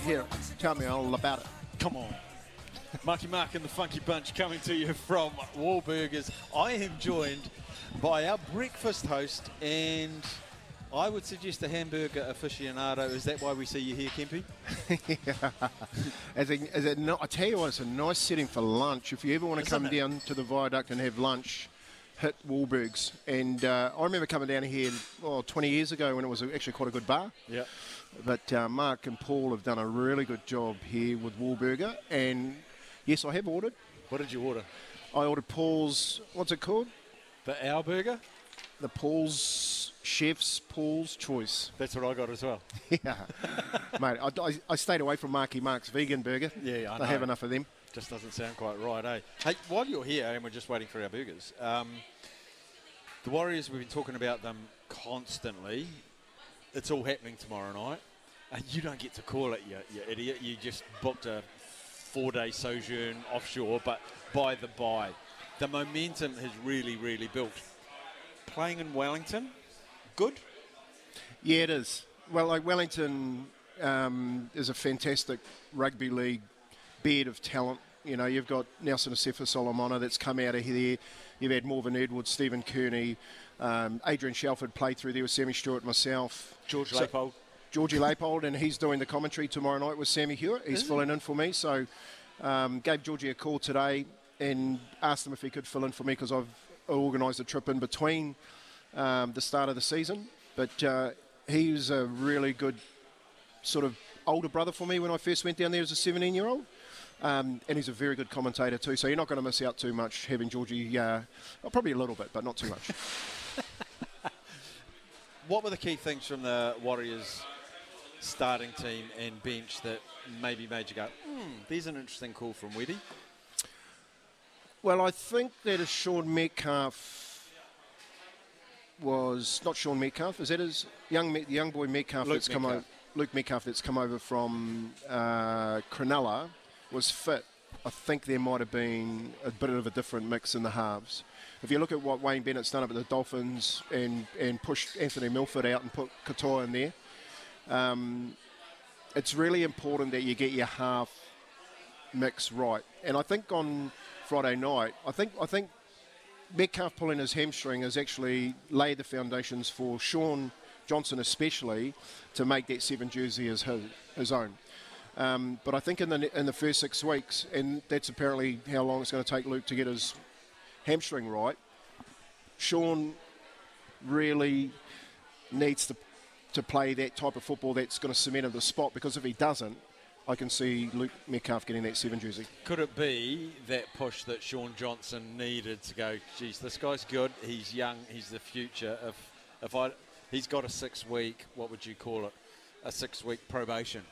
Here, tell me all about it. Come on. Marky Mark and the Funky Bunch coming to you from Wahlburgers. I am joined by our breakfast host, and I would suggest a hamburger aficionado. Is that why we see you here, Kempy? As a, as a, no- I tell you what, it's a nice setting for lunch. If you ever want to come it? down to the viaduct and have lunch, hit Wahlbergs. And uh, I remember coming down here well, 20 years ago when it was actually quite a good bar. Yeah. But uh, Mark and Paul have done a really good job here with Wahlburger. And yes, I have ordered. What did you order? I ordered Paul's, what's it called? The Our Burger? The Paul's Chef's Paul's Choice. That's what I got as well. Yeah. Mate, I, I, I stayed away from Marky Mark's vegan burger. Yeah, I They have enough of them. Just doesn't sound quite right, eh? Hey, while you're here and we're just waiting for our burgers, um, the Warriors, we've been talking about them constantly. It's all happening tomorrow night. And you don't get to call it, you, you idiot. You just booked a four day sojourn offshore, but by the by, the momentum has really, really built. Playing in Wellington, good. Yeah, it is. Well, like Wellington um, is a fantastic rugby league bed of talent. You know, you've got Nelson Asofa Solomona that's come out of here. You've had Morvin Edwards, Stephen Kearney, um, Adrian Shelford played through there with Sammy Stewart, myself. George So- Leopold. Georgie Leopold, and he's doing the commentary tomorrow night with Sammy Hewitt. He's filling in for me, so um, gave Georgie a call today and asked him if he could fill in for me because I've organised a trip in between um, the start of the season. But uh, he was a really good sort of older brother for me when I first went down there as a 17 year old. Um, and he's a very good commentator too, so you're not going to miss out too much having Georgie. Uh, well, probably a little bit, but not too much. What were the key things from the Warriors starting team and bench that maybe made you go, hmm, there's an interesting call from Webby? Well, I think that a Sean Metcalf was not Sean Metcalf. Is that his young young boy Metcalf Luke that's come over? Luke Metcalf that's come over from uh, Cronulla was fit. I think there might have been a bit of a different mix in the halves. If you look at what Wayne Bennett's done up at the Dolphins and, and pushed Anthony Milford out and put Katoa in there, um, it's really important that you get your half mix right. And I think on Friday night, I think I think Metcalf pulling his hamstring has actually laid the foundations for Shaun Johnson, especially, to make that seven jersey as his, his own. Um, but I think in the in the first six weeks, and that's apparently how long it's going to take Luke to get his hamstring right. Shaun really needs to to play that type of football that's going to cement him the spot because if he doesn't, I can see Luke Metcalf getting that seven jersey. Could it be that push that Shaun Johnson needed to go, geez, this guy's good, he's young, he's the future. If, if I, he's got a six week, what would you call it? A six week probation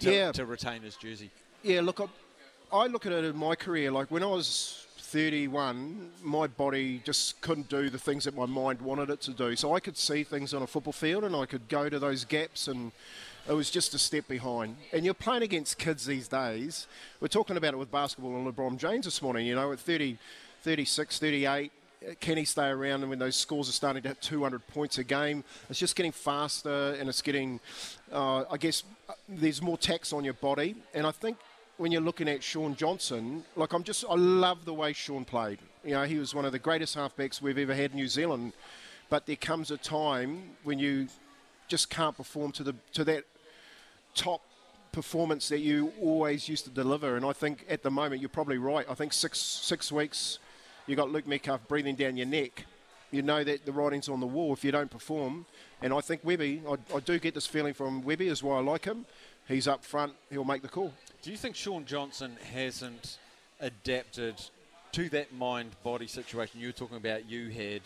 to, Yeah. to retain his jersey. Yeah, look, I, I look at it in my career. Like when I was 31, my body just couldn't do the things that my mind wanted it to do. So I could see things on a football field and I could go to those gaps and it was just a step behind. And you're playing against kids these days. We're talking about it with basketball and LeBron James this morning. You know, at 30, 36, 38, can he stay around and when those scores are starting to hit 200 points a game? It's just getting faster and it's getting, uh, I guess, uh, there's more tax on your body. And I think when you're looking at Shaun Johnson, like I'm just, I love the way Shaun played. You know, he was one of the greatest halfbacks we've ever had in New Zealand. But there comes a time when you just can't perform to the to that top performance that you always used to deliver. And I think at the moment you're probably right. I think six six weeks you got Luke Metcalf breathing down your neck. You know that the writing's on the wall if you don't perform. And I think Webby, I, I do get this feeling from Webby, is why I like him. He's up front, he'll make the call. Do you think Shaun Johnson hasn't adapted to that mind body situation you were talking about you had?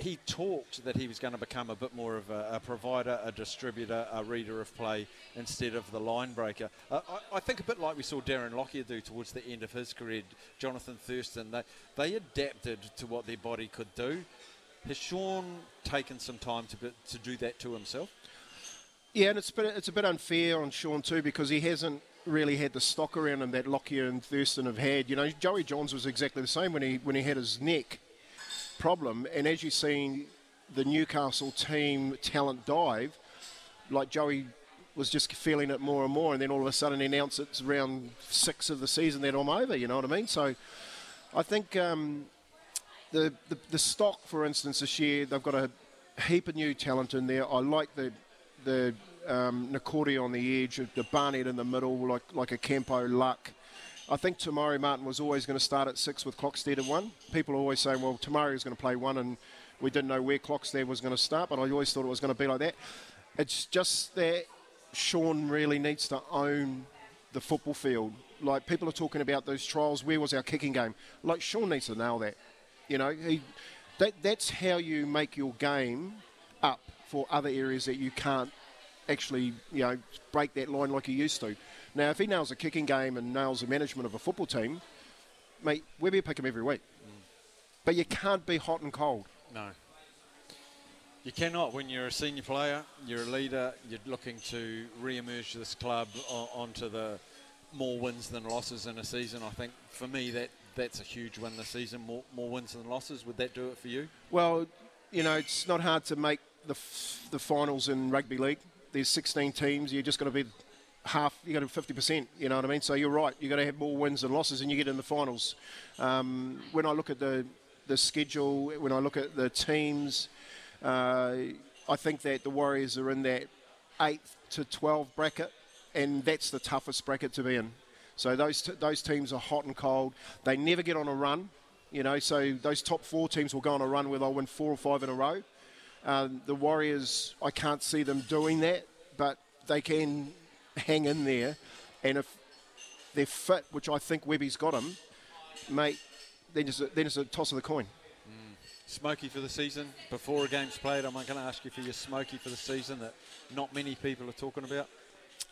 He talked that he was going to become a bit more of a, a provider, a distributor, a reader of play instead of the line breaker. Uh, I, I, think a bit like we saw Darren Lockyer do towards the end of his career, Jonathan Thurston. They, they adapted to what their body could do. Has Shaun taken some time to, to do that to himself? Yeah, and it's it's a bit unfair on Shaun too because he hasn't really had the stock around him that Lockyer and Thurston have had. You know, Joey Johns was exactly the same when he when he had his neck problem, and as you've seen the Newcastle team talent dive, like Joey was just feeling it more and more, and then all of a sudden he announced it's round six of the season that I'm over. You know what I mean? So I think um, the, the the stock, for instance, this year they've got a heap of new talent in there. I like the the um, Niukore on the edge, the Barnett in the middle, like like a Campo Luck. I think Te Maire Martin was always going to start at six with Klokstad at one. People always saying, well, Te Maire is going to play one, and we didn't know where Klokstad was going to start, but I always thought it was going to be like that. It's just that Shaun really needs to own the football field. Like people are talking about those trials, where was our kicking game? Like Shaun needs to nail that. You know, he, that, that's how you make your game up for other areas that you can't actually, you know, break that line like you used to. Now, if he nails a kicking game and nails the management of a football team, mate, Webby pick him every week. Mm. But you can't be hot and cold. No. You cannot. When you're a senior player, you're a leader, you're looking to re-emerge this club onto the more wins than losses in a season. I think for me that that's a huge win this season. More, more wins than losses. Would that do it for you? Well, you know, it's not hard to make the, f- the finals in rugby league. There's 16 teams. You're just going to be half. You got to 50 percent. You know what I mean? So you're right. You got to have more wins than losses, and you get in the finals. Um, when I look at the the schedule, when I look at the teams, uh, I think that the Warriors are in that eight to 12 bracket, and that's the toughest bracket to be in. So those t- those teams are hot and cold. They never get on a run. You know, so those top four teams will go on a run where they'll win four or five in a row. Um, the Warriors, I can't see them doing that, but they can hang in there. And if they're fit, which I think Webby's got them, mate, then it's a, then it's a toss of the coin. Mm. Smoky for the season. Before a game's played, I'm going to ask you for your smoky for the season that not many people are talking about.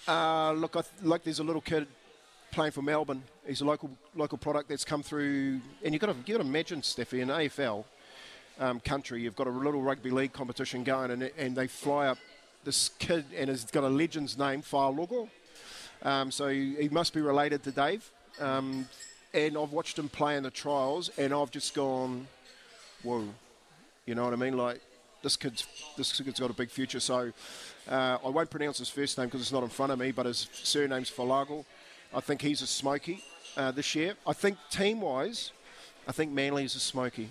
Uh, look, I th- like there's a little kid playing for Melbourne. He's a local local product that's come through, and you've got to, you've got to imagine, Staffy, in AFL um, country, you've got a little rugby league competition going, and, and they fly up this kid, and he's got a legend's name, Fa'alogo. Um, so he, he, must be related to Dave. Um, and I've watched him play in the trials, and I've just gone, whoa. You know what I mean? Like, this kid's, this kid's got a big future. So uh, I won't pronounce his first name because it's not in front of me, but his surname's Fa'alogo. I think he's a smoky uh, this year. I think team wise, I think Manly's a smoky.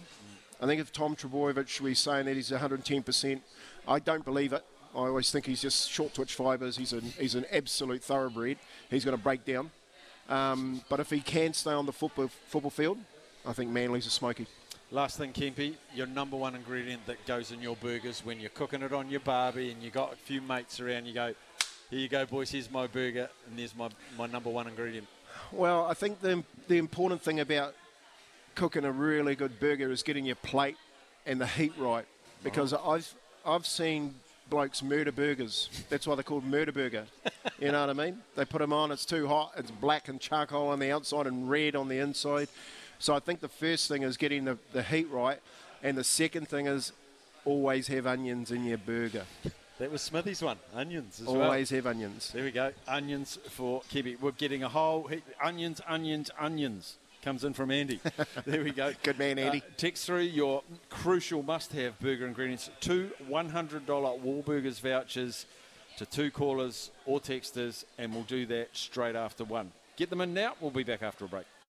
I think if Tom Trbojevic was saying that he's 110%, I don't believe it. I always think he's just short twitch fibres. He's, an he's an absolute thoroughbred. He's going to break down. Um, but if he can stay on the football, football field, I think Manly's a smoky. Last thing, Kempy, your number one ingredient that goes in your burgers when you're cooking it on your barbie and you got a few mates around, you go, here you go, boys. Here's my burger, and there's my, my number one ingredient. Well, I think the the important thing about cooking a really good burger is getting your plate and the heat right. Because oh. I've I've seen blokes murder burgers. That's why they're called murder burger. you know what I mean? They put them on. It's too hot. It's black and charcoal on the outside and red on the inside. So I think the first thing is getting the, the heat right, and the second thing is always have onions in your burger. That was Smithy's one. Onions as Always well. have onions. There we go. Onions for Kibby. We're getting a whole heap. Onions, onions, onions. Comes in from Andy. there we go. Good man, Andy. Uh, text through your crucial must-have burger ingredients. Two $100 Wahlburgers vouchers to two callers or texters, and we'll do that straight after one. Get them in now. We'll be back after a break.